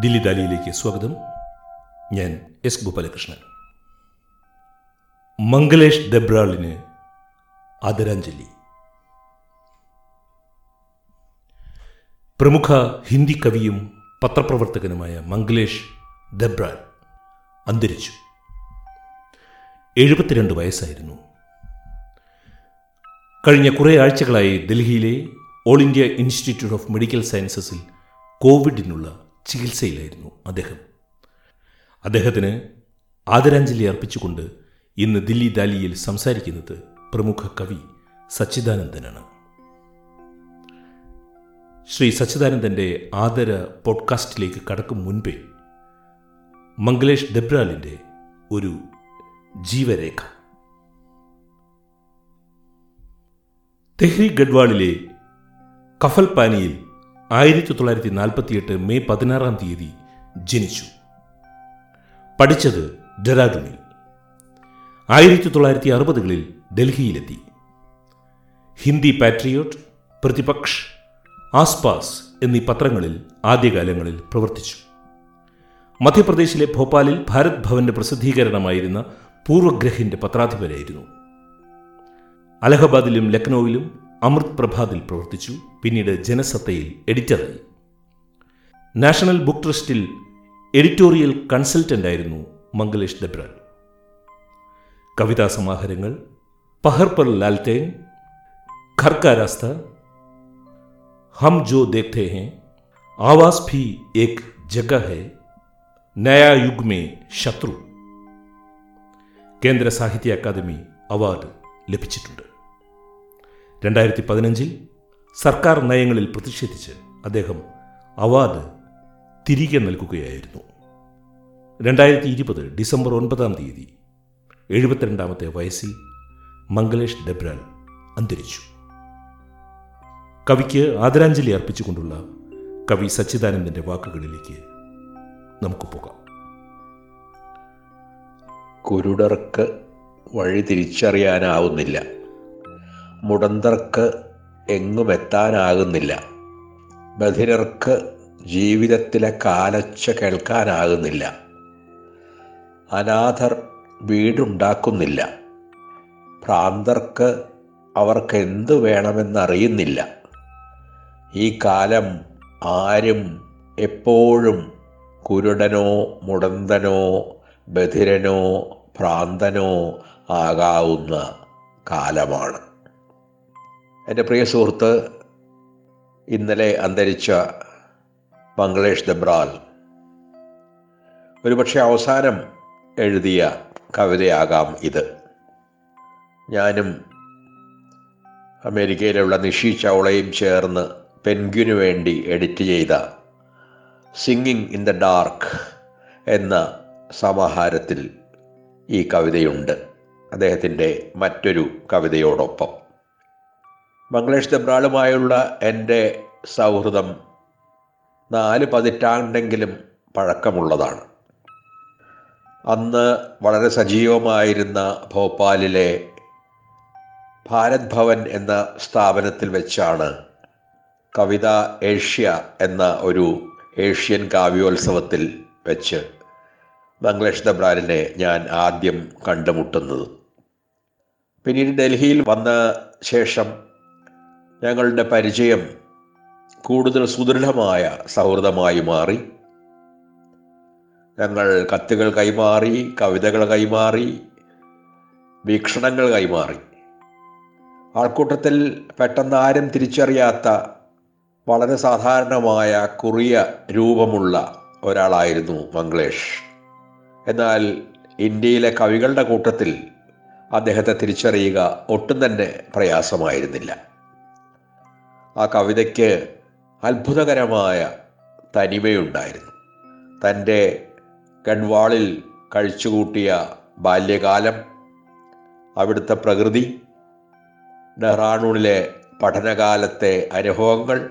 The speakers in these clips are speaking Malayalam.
ദില്ലി ദാലിയിലേക്ക് സ്വാഗതം. ഞാൻ എസ് ഗോപാലകൃഷ്ണൻ. മംഗലേഷ് ദബ്രാളിന് ആദരാഞ്ജലി. പ്രമുഖ ഹിന്ദി കവിയും പത്രപ്രവർത്തകനുമായ മംഗലേഷ് ദബ്രാൾ അന്തരിച്ചു. എഴുപത്തിരണ്ട് വയസ്സായിരുന്നു. കഴിഞ്ഞ കുറേ ആഴ്ചകളായി ഡൽഹിയിലെ All India Institute of Medical സയൻസസിൽ കോവിഡിനുള്ള ചികിത്സയിലായിരുന്നു അദ്ദേഹം. അദ്ദേഹത്തിന് ആദരാഞ്ജലി അർപ്പിച്ചുകൊണ്ട് ഇന്ന് ദില്ലി ദാലിയിൽ സംസാരിക്കുന്നത് പ്രമുഖ കവി സച്ചിദാനന്ദനാണ്. ശ്രീ സച്ചിദാനന്ദന്റെ ആദര പോഡ്കാസ്റ്റിലേക്ക് കടക്കും മുൻപേ മംഗലേഷ് ദബ്രാലിന്റെ ഒരു ജീവരേഖ. തെഹ്രി ഗഡ്വാളിലെ കഫൽപാനിയിൽ ആയിരത്തി തൊള്ളായിരത്തി നാൽപ്പത്തിയെട്ട് മെയ് പതിനാറാം തീയതി ജനിച്ചു. പഠിച്ചത് ഡെറാഡൂണിൽ. ആയിരത്തി തൊള്ളായിരത്തി അറുപതുകളിൽ ഡൽഹിയിലെത്തി. ഹിന്ദി പാട്രിയോട്ട് പ്രതിപക്ഷ് ആസ്പാസ് എന്നീ പത്രങ്ങളിൽ ആദ്യകാലങ്ങളിൽ പ്രവർത്തിച്ചു. മധ്യപ്രദേശിലെ ഭോപ്പാലിൽ ഭാരത് ഭവന്റെ പ്രസിദ്ധീകരണമായിരുന്ന പൂർവഗ്രഹിന്റെ പത്രാധിപരായിരുന്നു. അലഹബാദിലും ലക്നൌവിലും അമൃത് പ്രഭാതിൽ പ്രവർത്തിച്ചു പിന്നീട് ജനസത്തയിൽ എഡിറ്ററായി. നാഷണൽ ബുക്ക് ട്രസ്റ്റിൽ എഡിറ്റോറിയൽ കൺസൾട്ടന്റ് ആയിരുന്നു മംഗലേഷ് ദബ്രാൽ കവിതാ സമാഹാരങ്ങൾ പഹർ പർ രാസ്ത ഹം ജോ ദേഖ്തേ ഹേ ആവാസ് ഭി ഏക് ജഗ ഹെ നയാ യുഗ് മേ ശത്രു. കേന്ദ്ര സാഹിത്യ അക്കാദമി അവാർഡ് ലഭിച്ചിട്ടുണ്ട്. രണ്ടായിരത്തി പതിനഞ്ചിൽ സർക്കാർ നയങ്ങളിൽ പ്രതിഷേധിച്ച് അദ്ദേഹം അവാർഡ് തിരികെ നൽകുകയായിരുന്നു. രണ്ടായിരത്തി ഇരുപത് ഡിസംബർ ഒൻപതാം തീയതി എഴുപത്തിരണ്ടാമത്തെ വയസ്സിൽ മംഗലേഷ് ഡെബ്രാൽ അന്തരിച്ചു. കവിക്ക് ആദരാഞ്ജലി അർപ്പിച്ചുകൊണ്ടുള്ള കവി സച്ചിദാനന്ദന്റെ വാക്കുകളിലേക്ക് നമുക്ക് പോകാം. കുരുടർക്ക് വഴി തിരിച്ചറിയാനാവുന്നില്ല. മുടന്തർക്ക് എങ്ങുമെത്താനാകുന്നില്ല ബധിരർക്ക് ജീവിതത്തിലെ കാലച്ച കേൾക്കാനാകുന്നില്ല. അനാഥർ വീടുണ്ടാക്കുന്നില്ല. ഭ്രാന്തർക്ക് അവർക്ക് എന്തു വേണമെന്നറിയുന്നില്ല. ഈ കാലം ആരും എപ്പോഴും കുരുടനോ മുടന്തനോ ബധിരനോ ഭ്രാന്തനോ ആകാവുന്ന കാലമാണ്. എന്റെ പ്രിയ സുഹൃത്ത് ഇന്നലെ അന്തരിച്ച മംഗളേഷ് ദബ്രാൽ ഒരുപക്ഷെ അവസാനം എഴുതിയ കവിതയാകാം ഇത്. ഞാനും അമേരിക്കയിലുള്ള നിഷി ചൗളയും ചേർന്ന് പെൻഗ്വിനു വേണ്ടി എഡിറ്റ് ചെയ്ത സിംഗിങ് ഇൻ ദ ഡാർക്ക് എന്ന സമാഹാരത്തിൽ ഈ കവിതയുണ്ട്. അദ്ദേഹത്തിന്റെ മറ്റൊരു കവിതയോടൊപ്പം. മംഗളേഷ് ദബ്രാളുമായുള്ള എന്റെ സൗഹൃദം നാല് പതിറ്റാണ്ടെങ്കിലും പഴക്കമുള്ളതാണ്. അന്ന് വളരെ സജീവമായിരുന്ന ഭോപ്പാലിലെ ഭാരത് ഭവൻ എന്ന സ്ഥാപനത്തിൽ വെച്ചാണ് കവിത ഏഷ്യ എന്ന ഒരു ഏഷ്യൻ കാവ്യോത്സവത്തിൽ വെച്ച് മംഗളേഷ് ദബ്രാലിനെ ഞാൻ ആദ്യം കണ്ടുമുട്ടുന്നത്. പിന്നീട് ഡൽഹിയിൽ വന്ന ശേഷം ഞങ്ങളുടെ പരിചയം കൂടുതൽ സുദൃഢമായ സൗഹൃദമായി മാറി. ഞങ്ങൾ കത്തുകൾ കൈമാറി കവിതകൾ കൈമാറി വീക്ഷണങ്ങൾ കൈമാറി. ആൾക്കൂട്ടത്തിൽ പെട്ടെന്ന് ആരും തിരിച്ചറിയാത്ത വളരെ സാധാരണമായ കുറിയ രൂപമുള്ള ഒരാളായിരുന്നു മംഗ്ലേഷ് എന്നാൽ ഇന്ത്യയിലെ കവികളുടെ കൂട്ടത്തിൽ അദ്ദേഹത്തെ തിരിച്ചറിയുക ഒട്ടും തന്നെ പ്രയാസമായിരുന്നില്ല. ആ കവിതയ്ക്ക് അത്ഭുതകരമായ തനിമയുണ്ടായിരുന്നു. തന്റെ ഗൺവാളിൽ കഴിച്ചുകൂട്ടിയ ബാല്യകാലം അവിടുത്തെ പ്രകൃതി ഡെഹ്റാണൂണിലെ പഠനകാലത്തെ അനുഭവങ്ങൾ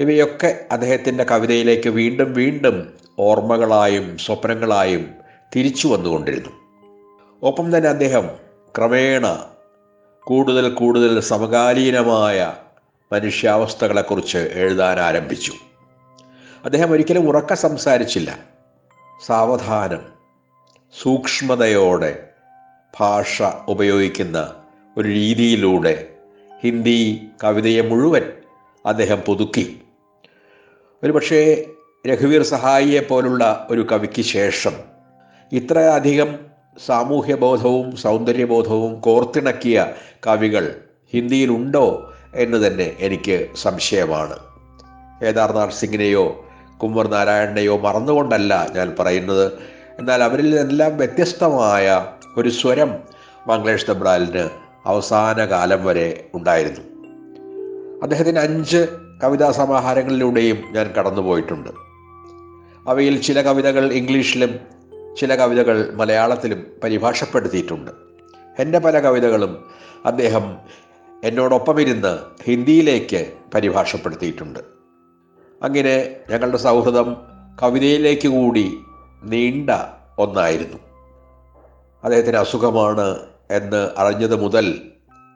ഇവയൊക്കെ അദ്ദേഹത്തിന്റെ കവിതയിലേക്ക് വീണ്ടും വീണ്ടും ഓർമ്മകളായും സ്വപ്നങ്ങളായും തിരിച്ചു വന്നുകൊണ്ടിരുന്നു. ഒപ്പം തന്നെ അദ്ദേഹം ക്രമേണ കൂടുതൽ കൂടുതൽ സമകാലീനമായ മനുഷ്യാവസ്ഥകളെക്കുറിച്ച് എഴുതാൻ ആരംഭിച്ചു അദ്ദേഹം ഒരിക്കലും ഉറക്ക സംസാരിച്ചില്ല. സാവധാനം സൂക്ഷ്മതയോടെ ഭാഷ ഉപയോഗിക്കുന്ന ഒരു രീതിയിലൂടെ ഹിന്ദി കവിതയെ മുഴുവൻ അദ്ദേഹം പുതുക്കി. ഒരുപക്ഷേ രഘുവീർ സഹായിയെ പോലുള്ള ഒരു കവിക്ക് ശേഷം ഇത്രയധികം സാമൂഹ്യബോധവും സൗന്ദര്യബോധവും കോർത്തിണക്കിയ കവികൾ ഹിന്ദിയിലുണ്ടോ എന്ന് തന്നെ എനിക്ക് സംശയമാണ്. കേദാർനാഥ് സിംഗിനെയോ കുമ്മർ നാരായണനെയോ മറന്നുകൊണ്ടല്ല ഞാൻ പറയുന്നത്. എന്നാൽ അവരിൽ നിന്നെല്ലാം വ്യത്യസ്തമായ ഒരു സ്വരം മംഗ്ലേഷ് ദബ്രാലിന് അവസാന കാലം വരെ ഉണ്ടായിരുന്നു. അദ്ദേഹത്തിന് അഞ്ച് കവിതാ സമാഹാരങ്ങളിലൂടെയും ഞാൻ കടന്നുപോയിട്ടുണ്ട്. അവയിൽ ചില കവിതകൾ ഇംഗ്ലീഷിലും ചില കവിതകൾ മലയാളത്തിലും പരിഭാഷപ്പെടുത്തിയിട്ടുണ്ട്. എന്റെ പല കവിതകളും അദ്ദേഹം എന്നോടൊപ്പമിരുന്ന് ഹിന്ദിയിലേക്ക് പരിഭാഷപ്പെടുത്തിയിട്ടുണ്ട്. അങ്ങനെ ഞങ്ങളുടെ സൗഹൃദം കവിതയിലേക്ക് കൂടി നീണ്ട ഒന്നായിരുന്നു. അദ്ദേഹത്തിന് അസുഖമാണ് എന്ന് അറിഞ്ഞത് മുതൽ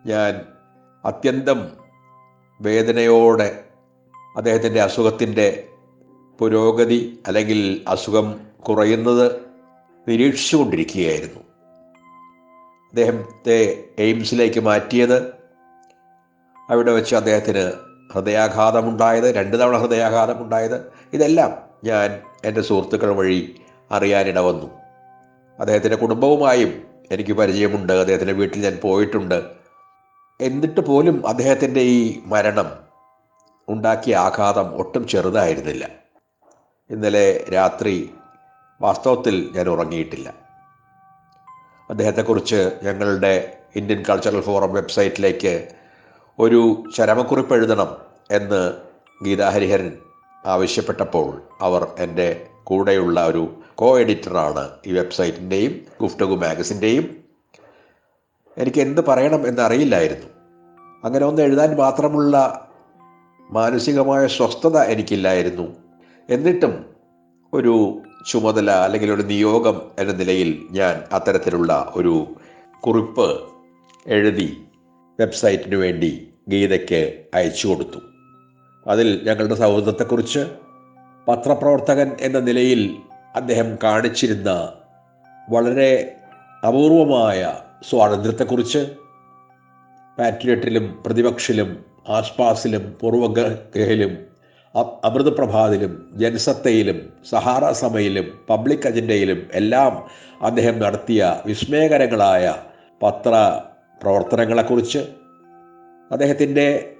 ഞാൻ അത്യന്തം വേദനയോടെ അദ്ദേഹത്തിന്റെ അസുഖത്തിന്റെ പുരോഗതി അല്ലെങ്കിൽ അസുഖം കുറയുന്നത് നിരീക്ഷിച്ചുകൊണ്ടിരിക്കുകയായിരുന്നു. അദ്ദേഹത്തെ എയിംസിലേക്ക് മാറ്റിയത് അവിടെ വെച്ച് അദ്ദേഹത്തിന് ഹൃദയാഘാതമുണ്ടായത് രണ്ട് തവണ ഹൃദയാഘാതമുണ്ടായത്. ഇതെല്ലാം ഞാൻ എന്റെ സുഹൃത്തുക്കൾ വഴി അറിയാനിട വന്നു. അദ്ദേഹത്തിന്റെ കുടുംബവുമായും എനിക്ക് പരിചയമുണ്ട്. അദ്ദേഹത്തിന്റെ വീട്ടിൽ ഞാൻ പോയിട്ടുണ്ട്. എന്നിട്ട് പോലും അദ്ദേഹത്തിന്റെ ഈ മരണം ഉണ്ടാക്കിയ ആഘാതം ഒട്ടും ചെറുതായിരുന്നില്ല. ഇന്നലെ രാത്രി വാസ്തവത്തിൽ ഞാൻ ഉറങ്ങിയിട്ടില്ല. അദ്ദേഹത്തെക്കുറിച്ച് ഞങ്ങളുടെ ഇന്ത്യൻ കൾച്ചറൽ ഫോറം വെബ്സൈറ്റിലേക്ക് ഒരു ചരമക്കുറിപ്പ് എഴുതണം എന്ന് ഗീതാഹരിഹരൻ ആവശ്യപ്പെട്ടപ്പോൾ അവർ എന്റെ കൂടെയുള്ള ഒരു കോ എഡിറ്ററാണ് ഈ വെബ്സൈറ്റിന്റെയും ഗുഫ്റ്റഗു മാഗസിന്റെയും. എനിക്ക് എന്ത് പറയണം എന്നറിയില്ലായിരുന്നു. അങ്ങനെ ഒന്ന് എഴുതാൻ മാത്രമുള്ള മാനസികമായ സ്വസ്ഥത എനിക്കില്ലായിരുന്നു. എന്നിട്ടും ഒരു ചുമതല അല്ലെങ്കിൽ ഒരു നിയോഗം എന്ന നിലയിൽ ഞാൻ അത്തരത്തിലുള്ള ഒരു കുറിപ്പ് എഴുതി വെബ്സൈറ്റിന് വേണ്ടി ഗീതയ്ക്ക് അയച്ചു കൊടുത്തു. അതിൽ ഞങ്ങളുടെ സൗഹൃദത്തെക്കുറിച്ച് പത്രപ്രവർത്തകൻ എന്ന നിലയിൽ അദ്ദേഹം കാണിച്ചിരുന്ന വളരെ അപൂർവമായ സ്വാതന്ത്ര്യത്തെക്കുറിച്ച് പാട്രിയറ്റിലും പ്രതിപക്ഷിലും ആസ്പാസിലും പൂർവഗ്രഹയിലും അമൃതപ്രഭാതിലും ജനസത്തയിലും സഹാറ സമയിലും പബ്ലിക് അജണ്ടയിലും എല്ലാം അദ്ദേഹം നടത്തിയ വിസ്മയകരങ്ങളായ പത്ര പ്രവർത്തനങ്ങളെക്കുറിച്ച് അദ്ദേഹത്തിന്റെ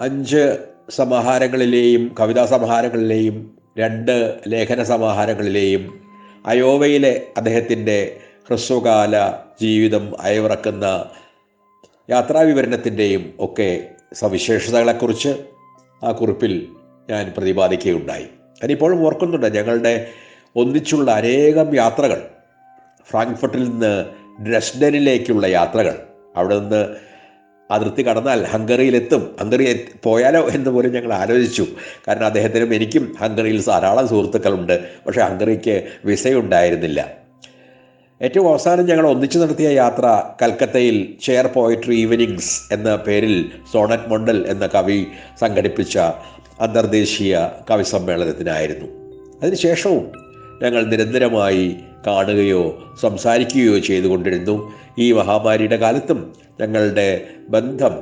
അഞ്ച് സമാഹാരങ്ങളിലെയും കവിതാ സമാഹാരങ്ങളിലെയും രണ്ട് ലേഖന സമാഹാരങ്ങളിലെയും അയോവയിലെ അദ്ദേഹത്തിന്റെ ഹ്രസ്വകാല ജീവിതം അയവിറക്കുന്ന യാത്രാവിവരണത്തിന്റെയും ഒക്കെ സവിശേഷതകളെക്കുറിച്ച് ആ കുറിപ്പിൽ ഞാൻ പ്രതിപാദിക്കുകയുണ്ടായി. ഞാനിപ്പോഴും ഓർക്കുന്നുണ്ട് ഞങ്ങളുടെ ഒന്നിച്ചുള്ള അനേകം യാത്രകൾ ഫ്രാങ്ക്ഫർട്ടിൽ നിന്ന് ഡ്രസ്ഡനിലേക്കുള്ള യാത്രകൾ. അവിടെ നിന്ന് അതിർത്തി കടന്നാൽ ഹംഗറിയിലെത്തും. ഹംഗറി പോയാലോ എന്ന് പോലും ഞങ്ങൾ ആലോചിച്ചു. കാരണം അദ്ദേഹത്തിനും എനിക്കും ഹംഗറിയിൽ ധാരാളം സുഹൃത്തുക്കളുണ്ട്. പക്ഷേ ഹംഗറിക്ക് വിസയുണ്ടായിരുന്നില്ല. ഏറ്റവും അവസാനം ഞങ്ങൾ ഒന്നിച്ചു നടത്തിയ യാത്ര കൽക്കത്തയിൽ ചെയർ പോയട്രി ഈവനിങ്സ് എന്ന പേരിൽ സോണറ്റ് മണ്ഡൽ എന്ന കവി സംഘടിപ്പിച്ച അന്തർദേശീയ കവി സമ്മേളനത്തിനായിരുന്നു അതിനുശേഷവും ഞങ്ങൾ നിരന്തരമായി കാണുകയോ സംസാരിക്കുകയോ ചെയ്തുകൊണ്ടിരുന്നു. ഈ മഹാമാരിയുടെ കാലത്തും ഞങ്ങളുടെ ബന്ധം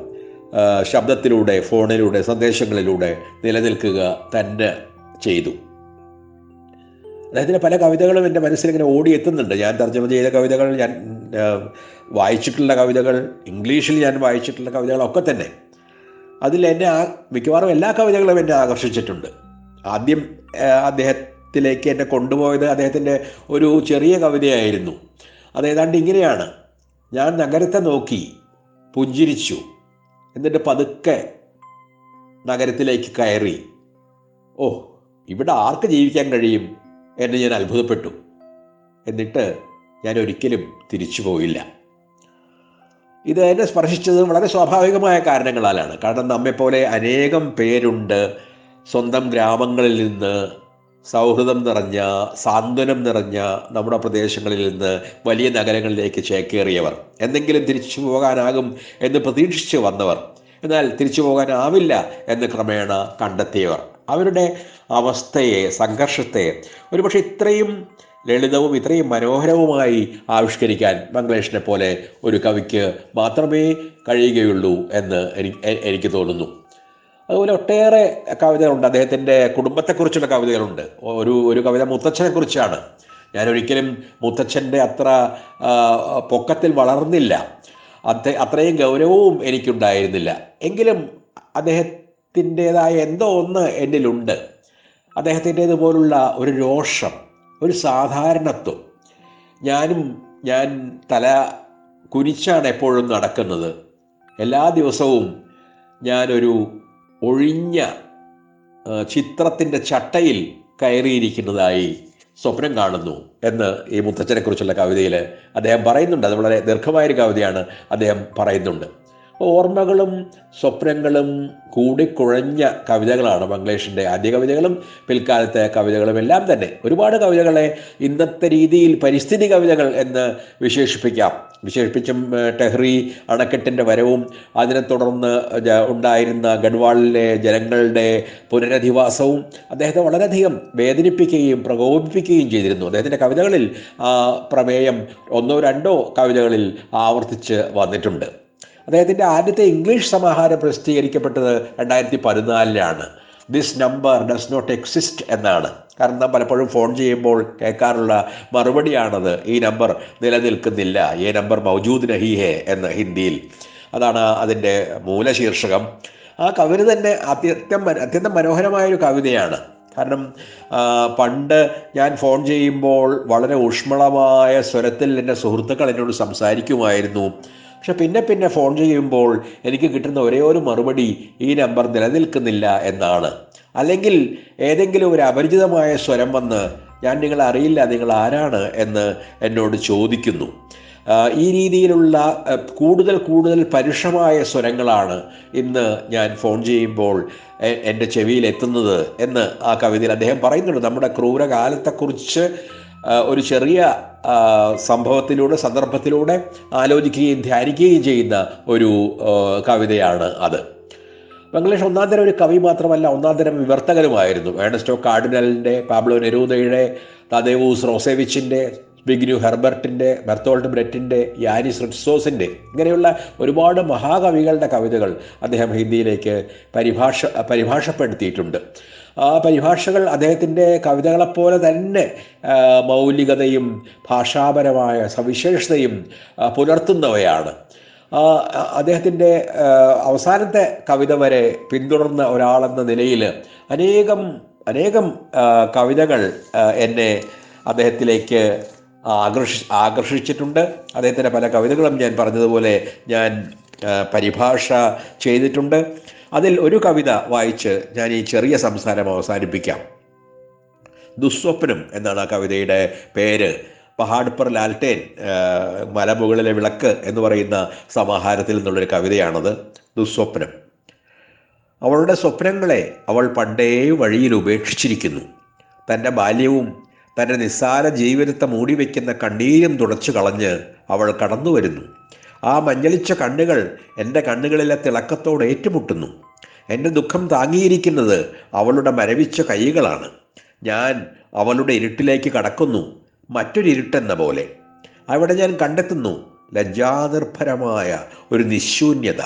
ശബ്ദത്തിലൂടെ ഫോണിലൂടെ സന്ദേശങ്ങളിലൂടെ നിലനിൽക്കുക തന്നെ ചെയ്തു. അദ്ദേഹത്തിന്റെ പല കവിതകളും എന്റെ മനസ്സിലിങ്ങനെ ഓടിയെത്തുന്നുണ്ട്. ഞാൻ തർജമ ചെയ്ത കവിതകൾ ഞാൻ വായിച്ചിട്ടുള്ള കവിതകൾ ഇംഗ്ലീഷിൽ ഞാൻ വായിച്ചിട്ടുള്ള കവിതകളൊക്കെ തന്നെ. അതിൽ എന്നെ ആ മിക്കവാറും എല്ലാ കവിതകളും എന്നെ ആകർഷിച്ചിട്ടുണ്ട്. ആദ്യം അദ്ദേഹത്തിലേക്ക് എന്നെ കൊണ്ടുപോയത് അദ്ദേഹത്തിന്റെ ഒരു ചെറിയ കവിതയായിരുന്നു. അതേതാണ്ട് ഇങ്ങനെയാണ്. ഞാൻ നഗരത്തെ നോക്കി പുഞ്ചിരിച്ചു. എന്നിട്ട് പതുക്കെ നഗരത്തിലേക്ക് കയറി. ഓ ഇവിടെ ആർക്ക് ജീവിക്കാൻ കഴിയും എന്ന് ഞാൻ അത്ഭുതപ്പെട്ടു. എന്നിട്ട് ഞാൻ ഒരിക്കലും തിരിച്ചു പോയില്ല. ഇത് എന്നെ സ്പർശിച്ചത് വളരെ സ്വാഭാവികമായ കാരണങ്ങളാലാണ്. കാരണം നമ്മെപ്പോലെ അനേകം പേരുണ്ട് സ്വന്തം ഗ്രാമങ്ങളിൽ നിന്ന് സൗഹൃദം നിറഞ്ഞ സാന്ത്വനം നിറഞ്ഞ നമ്മുടെ പ്രദേശങ്ങളിൽ നിന്ന് വലിയ നഗരങ്ങളിലേക്ക് ചേക്കേറിയവർ. എന്തെങ്കിലും തിരിച്ചു പോകാനാകും എന്ന് പ്രതീക്ഷിച്ച് വന്നവർ. എന്നാൽ തിരിച്ചു പോകാനാവില്ല എന്ന് ക്രമേണ കണ്ടെത്തിയവർ. അവരുടെ അവസ്ഥയെ സംഘർഷത്തെ ഒരുപക്ഷെ ഇത്രയും ലളിതവും ഇത്രയും മനോഹരവുമായി ആവിഷ്കരിക്കാൻ മംഗ്ലേഷിനെ പോലെ ഒരു കവിക്ക് മാത്രമേ കഴിയുകയുള്ളൂ എന്ന് എനിക്ക് തോന്നുന്നു. അതുപോലെ ഒട്ടേറെ കവിതകളുണ്ട്. അദ്ദേഹത്തിന്റെ കുടുംബത്തെക്കുറിച്ചുള്ള കവിതകളുണ്ട്. ഒരു ഒരു കവിത മുത്തച്ഛനെ കുറിച്ചാണ് ഞാൻ ഒരിക്കലും മുത്തച്ഛന്റെ അത്ര പൊക്കത്തിൽ വളർന്നില്ല. അത് അത്രയും ഗൗരവവും എനിക്കുണ്ടായിരുന്നില്ല. എങ്കിലും അദ്ദേഹത്തിന്റെതായ എന്തോ ഒന്ന് എന്നിലുണ്ട്. അദ്ദേഹത്തിന്റേതുപോലുള്ള ഒരു രോഷം ഒരു സാധാരണത്വം. ഞാനും ഞാൻ തല കുനിച്ചാണ് എപ്പോഴും നടക്കുന്നത്. എല്ലാ ദിവസവും ഞാനൊരു ഒഴിഞ്ഞ ചിത്രത്തിന്റെ ചട്ടയിൽ കയറിയിരിക്കുന്നതായി സ്വപ്നം കാണുന്നു എന്ന് ഈ മുത്തച്ഛനെക്കുറിച്ചുള്ള കവിതയിൽ അദ്ദേഹം പറയുന്നുണ്ട്. അത് വളരെ ദീർഘമായൊരു കവിതയാണ് അദ്ദേഹം പറയുന്നുണ്ട്. ഓർമ്മകളും സ്വപ്നങ്ങളും കൂടിക്കുഴഞ്ഞ കവിതകളാണ് മംഗ്ലേഷിന്റെ ആദ്യ കവിതകളും പിൽക്കാലത്തെ കവിതകളും എല്ലാം തന്നെ. ഒരുപാട് കവിതകളെ ഇന്നത്തെ രീതിയിൽ പരിസ്ഥിതി കവിതകൾ എന്ന് വിശേഷിപ്പിക്കാം. വിശേഷിപ്പിച്ചും ടെഹ്റി അണക്കെട്ടിന്റെ വരവും അതിനെ തുടർന്ന് ഉണ്ടായിരുന്ന ഗഡ്വാളിലെ ജനങ്ങളുടെ പുനരധിവാസവും അദ്ദേഹത്തെ വളരെയധികം വേദനിപ്പിക്കുകയും പ്രകോപിപ്പിക്കുകയും ചെയ്തിരുന്നു. അദ്ദേഹത്തിന്റെ കവിതകളിൽ പ്രമേയം ഒന്നോ രണ്ടോ കവിതകളിൽ ആവർത്തിച്ച് വന്നിട്ടുണ്ട്. അദ്ദേഹത്തിന്റെ ആദ്യത്തെ ഇംഗ്ലീഷ് സമാഹാരം പ്രസിദ്ധീകരിക്കപ്പെട്ടത് രണ്ടായിരത്തി പതിനാലിലാണ് this number does not exist എന്നാണ്. കാരണം നാം പലപ്പോഴും ഫോൺ ചെയ്യുമ്പോൾ കേൾക്കാറുള്ള മറുപടിയാണത് ഈ നമ്പർ നിലനിൽക്കുന്നില്ല ഈ നമ്പർ മൗജൂദ് നഹി ഹേ എന്ന് ഹിന്ദിയിൽ. അതാണ് അതിന്റെ മൂലശീർഷകം. ആ കവിത തന്നെ അത്യന്തം അത്യന്തം മനോഹരമായൊരു കവിതയാണ്. കാരണം പണ്ട് ഞാൻ ഫോൺ ചെയ്യുമ്പോൾ വളരെ ഊഷ്മളമായ സ്വരത്തിൽ എന്റെ സുഹൃത്തുക്കൾ എന്നോട് സംസാരിക്കുമായിരുന്നു. പക്ഷെ പിന്നെ പിന്നെ ഫോൺ ചെയ്യുമ്പോൾ എനിക്ക് കിട്ടുന്ന ഒരേ ഒരു മറുപടി ഈ നമ്പർ നിലനിൽക്കുന്നില്ല എന്നാണ്. അല്ലെങ്കിൽ ഏതെങ്കിലും ഒരു അപരിചിതമായ സ്വരം വന്ന് ഞാൻ നിങ്ങളെ അറിയില്ല നിങ്ങൾ ആരാണ്? എന്ന് എന്നോട് ചോദിക്കുന്നു. ഈ രീതിയിലുള്ള കൂടുതൽ കൂടുതൽ പരുഷമായ സ്വരങ്ങളാണ് ഇന്ന് ഞാൻ ഫോൺ ചെയ്യുമ്പോൾ എന്റെ ചെവിയിൽ എത്തുന്നത് എന്ന് ആ കവിതയിൽ അദ്ദേഹം പറയുന്നുണ്ട്. നമ്മുടെ ക്രൂരകാലത്തെക്കുറിച്ച് ഒരു ചെറിയ സംഭവത്തിലൂടെ സന്ദർഭത്തിലൂടെ ആലോചിക്കുകയും ധ്യാനിക്കുകയും ചെയ്യുന്ന ഒരു കവിതയാണ് അത്. ബംഗ്ലേഷ് ഒന്നാം തരം ഒരു കവി മാത്രമല്ല ഒന്നാം തരം വിവർത്തകനുമായിരുന്നു. ഏണസ്റ്റോ കാർഡിനലിന്റെ പാബ്ലോ നെരൂദയുടെ തദേവൂസ് റോസേവിച്ചിന്റെ ബിഗ്നു ഹെർബർട്ടിന്റെ ബെർത്തോൾഡ് ബ്രെറ്റിന്റെ യാനിസ് റിറ്റ്സോസിന്റെ ഇങ്ങനെയുള്ള ഒരുപാട് മഹാകവികളുടെ കവിതകൾ അദ്ദേഹം ഹിന്ദിയിലേക്ക് പരിഭാഷ പരിഭാഷപ്പെടുത്തിയിട്ടുണ്ട്. ആ പരിഭാഷകൾ അദ്ദേഹത്തിന്റെ കവിതകളെപ്പോലെ തന്നെ മൗലികതയും ഭാഷാപരമായ സവിശേഷതയും പുലർത്തുന്നവയാണ്. അദ്ദേഹത്തിന്റെ അവസാനത്തെ കവിത വരെ പിന്തുടർന്ന ഒരാളെന്ന നിലയിൽ അനേകം അനേകം കവിതകൾ എന്നെ അദ്ദേഹത്തിലേക്ക് ആകർഷി ആകർഷിച്ചിട്ടുണ്ട്. അദ്ദേഹത്തിന്റെ പല കവിതകളും ഞാൻ പറഞ്ഞതുപോലെ ഞാൻ പരിഭാഷ ചെയ്തിട്ടുണ്ട്. അതിൽ ഒരു കവിത വായിച്ച് ഞാൻ ഈ ചെറിയ സംസാരം അവസാനിപ്പിക്കാം. ദുസ്വപ്നം എന്നാണ് ആ കവിതയുടെ പേര്. പഹാഡ് പർ ലാൽട്ടേൻ മലമുകളിലെ വിളക്ക് എന്ന് പറയുന്ന സമാഹാരത്തിൽ നിന്നുള്ളൊരു കവിതയാണത്. ദുസ്വപ്നം. അവളുടെ സ്വപ്നങ്ങളെ അവൾ പണ്ടേ വഴിയിൽ ഉപേക്ഷിച്ചിരിക്കുന്നു. തന്റെ ബാല്യവും തന്റെ നിസ്സാര ജീവിതത്തെ മൂടിവെക്കുന്ന കണ്ണീരും തുടച്ചു കളഞ്ഞ് അവൾ കടന്നു വരുന്നു ആ മഞ്ഞളിച്ച കണ്ണുകൾ എന്റെ കണ്ണുകളിലെ തിളക്കത്തോട് ഏറ്റുമുട്ടുന്നു. എന്റെ ദുഃഖം താങ്ങിയിരിക്കുന്നത് അവളുടെ മരവിച്ച കൈകളാണ്. ഞാൻ അവളുടെ ഇരുട്ടിലേക്ക് കടക്കുന്നു മറ്റൊരു ഇരുട്ടെന്ന പോലെ. അവിടെ ഞാൻ കണ്ടെത്തുന്നു ലജ്ജാനിർഭരമായ ഒരു നിശൂന്യത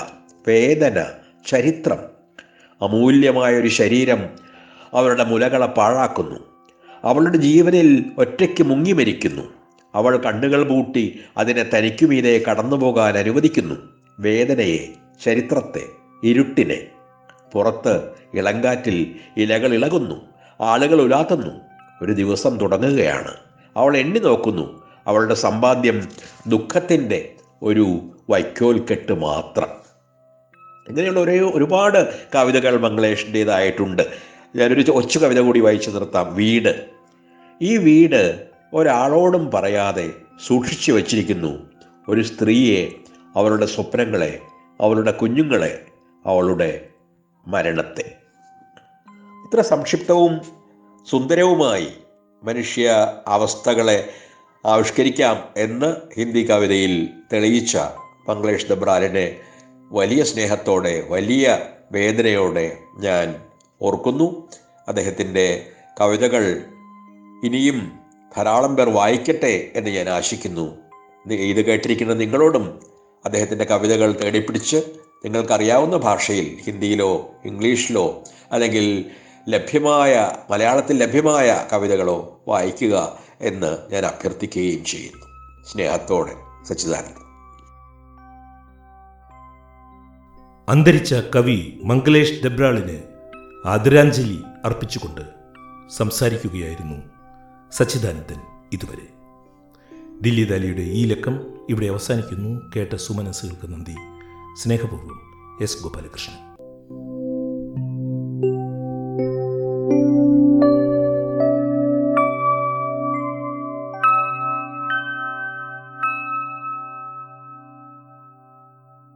വേദന ചരിത്രം. അമൂല്യമായ ഒരു ശരീരം അവരുടെ മുലകളെ പാഴാക്കുന്നു. അവളുടെ ജീവനിൽ ഒറ്റയ്ക്ക് മുങ്ങി മരിക്കുന്നു. അവൾ കണ്ണുകൾ മൂട്ടി അതിനെ തനിക്കുമീതെ കടന്നുപോകാൻ അനുവദിക്കുന്നു. വേദനയെ ചരിത്രത്തെ ഇരുട്ടിനെ. പുറത്ത് ഇളങ്കാറ്റിൽ ഇലകൾ ഇളകുന്നു ആളുകൾ ഉലാത്തുന്നു. ഒരു ദിവസം തുടങ്ങുകയാണ്. അവൾ എണ്ണി നോക്കുന്നു. അവളുടെ സമ്പാദ്യം ദുഃഖത്തിന്റെ ഒരു വൈക്കോൽക്കെട്ട് മാത്രം. ഇങ്ങനെയുള്ള ഒരേ ഒരുപാട് കവിതകൾ മംഗ്ലേഷിന്റേതായിട്ടുണ്ട് ഞാനൊരു ഒച്ചു കവിത കൂടി വായിച്ചു നിർത്താം. വീട്. ഈ വീട് ഒരാളോടും പറയാതെ സൂക്ഷിച്ചു വച്ചിരിക്കുന്നു. ഒരു സ്ത്രീയെ അവളുടെ സ്വപ്നങ്ങളെ അവളുടെ കുഞ്ഞുങ്ങളെ അവളുടെ മരണത്തെ. ഇത്ര സംക്ഷിപ്തവും സുന്ദരവുമായി മനുഷ്യ അവസ്ഥകളെ ആവിഷ്കരിക്കാം എന്ന് ഹിന്ദി കവിതയിൽ തെളിയിച്ച മംഗ്ലേഷ് ദബ്രാലിനെ വലിയ സ്നേഹത്തോടെ വലിയ വേദനയോടെ ഞാൻ ഓർക്കുന്നു. അദ്ദേഹത്തിന്റെ കവിതകൾ ഇനിയും ധാരാളം പേർ വായിക്കട്ടെ എന്ന് ഞാൻ ആശിക്കുന്നു. ഇത് കേട്ടിരിക്കുന്ന നിങ്ങളോടും അദ്ദേഹത്തിന്റെ കവിതകൾ തേടിപ്പിടിച്ച് നിങ്ങൾക്കറിയാവുന്ന ഭാഷയിൽ ഹിന്ദിയിലോ ഇംഗ്ലീഷിലോ അല്ലെങ്കിൽ ലഭ്യമായ മലയാളത്തിൽ ലഭ്യമായ കവിതകളോ വായിക്കുക എന്ന് ഞാൻ അഭ്യർത്ഥിക്കുകയും ചെയ്യുന്നു. സ്നേഹത്തോടെ സച്ചിദാനന്ദൻ അന്തരിച്ച കവി മംഗലേഷ് ഡെബ്രാളിന് ആദരാഞ്ജലി അർപ്പിച്ചുകൊണ്ട് സംസാരിക്കുകയായിരുന്നു സച്ചിദാനന്ദൻ ഇതുവരെ. ദില്ലി ദാലിയുടെ ഈ ലക്കം ഇവിടെ അവസാനിക്കുന്നു. കേട്ട സുമനസ്സുകൾക്ക് നന്ദി. സ്നേഹപൂർവം എസ് ഗോപാലകൃഷ്ണൻ.